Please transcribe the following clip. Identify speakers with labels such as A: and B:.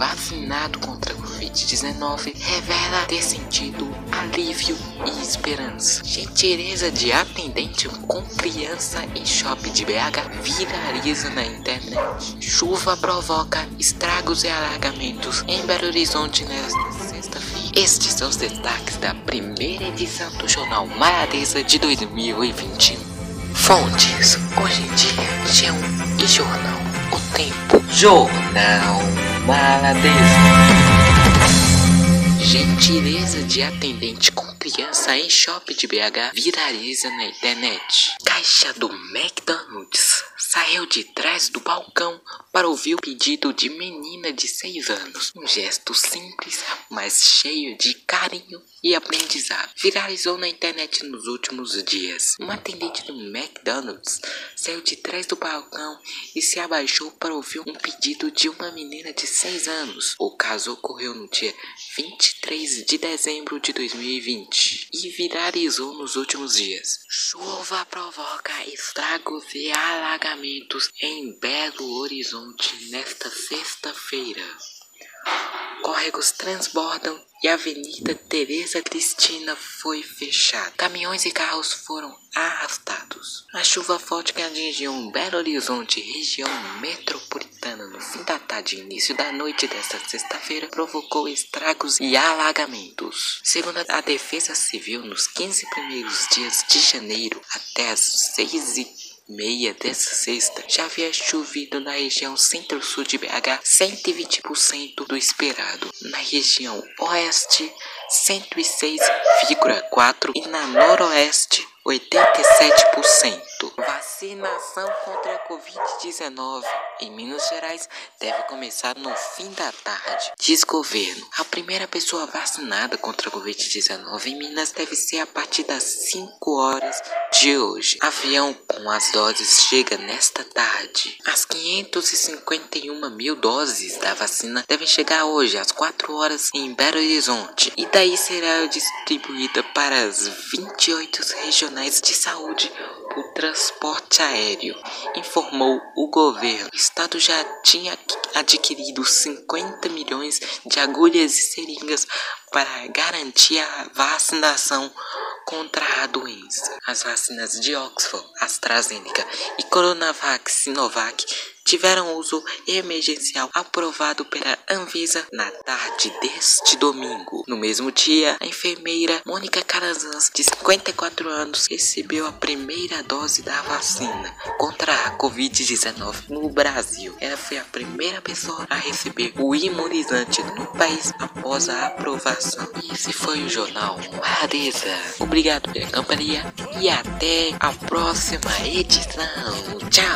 A: vacinado contra a Covid-19 revela ter sentido alívio e esperança. Gentileza de atendente com criança em shopping de BH viraliza na internet. Chuva provoca estragos e alagamentos em Belo Horizonte nesta sexta-feira. Estes são os destaques da primeira edição do Jornal Maradeza de 2021. Fontes: Hoje em dia, G1 e Jornal O Tempo. Jornal Gentileza de atendente com criança em shopping de BH viraliza na internet. Caixa do McDonald's saiu de trás do balcão para ouvir o pedido de menina de 6 anos. Um gesto simples, mas cheio de carinho e aprendizado. Viralizou na internet nos últimos dias. Uma atendente do McDonald's saiu de trás do balcão e se abaixou para ouvir um pedido de uma menina de 6 anos. O caso ocorreu no dia 23 de dezembro de 2020 e viralizou nos últimos dias. Chuva provoca estragos e alagamentos em Belo Horizonte nesta sexta-feira. Córregos transbordam e a Avenida Teresa Cristina foi fechada. Caminhões e carros foram arrastados. A chuva forte que atingiu Belo Horizonte, região metropolitana, no fim da tarde e início da noite desta sexta-feira, provocou estragos e alagamentos. Segundo a Defesa Civil, nos 15 primeiros dias de janeiro até as 6 e meia dessa sexta, já havia chovido na região centro-sul de BH 120% do esperado. Na região oeste, 106,4% e na noroeste, 87%. Vacinação contra a Covid-19 em Minas Gerais deve começar no fim da tarde. Diz governo. A primeira pessoa vacinada contra a Covid-19 em Minas deve ser a partir das 5 horas de hoje. Avião com as doses chega nesta tarde. As 551 mil doses da vacina devem chegar hoje às 4 horas em Belo Horizonte e daí será distribuída para as 28 regionais de saúde por transporte aéreo, informou o governo. O estado já tinha adquirido 50 milhões de agulhas e seringas para garantir a vacinação contra a doença. As vacinas de Oxford, AstraZeneca e Coronavac Sinovac tiveram uso emergencial aprovado pela Anvisa na tarde deste domingo. No mesmo dia, a enfermeira Mônica Carazans, de 54 anos, recebeu a primeira dose da vacina contra a Covid-19 no Brasil. Ela foi a primeira pessoa a receber o imunizante no país após a aprovação. Esse foi o jornal Marisa. Obrigado pela companhia e até a próxima edição. Tchau!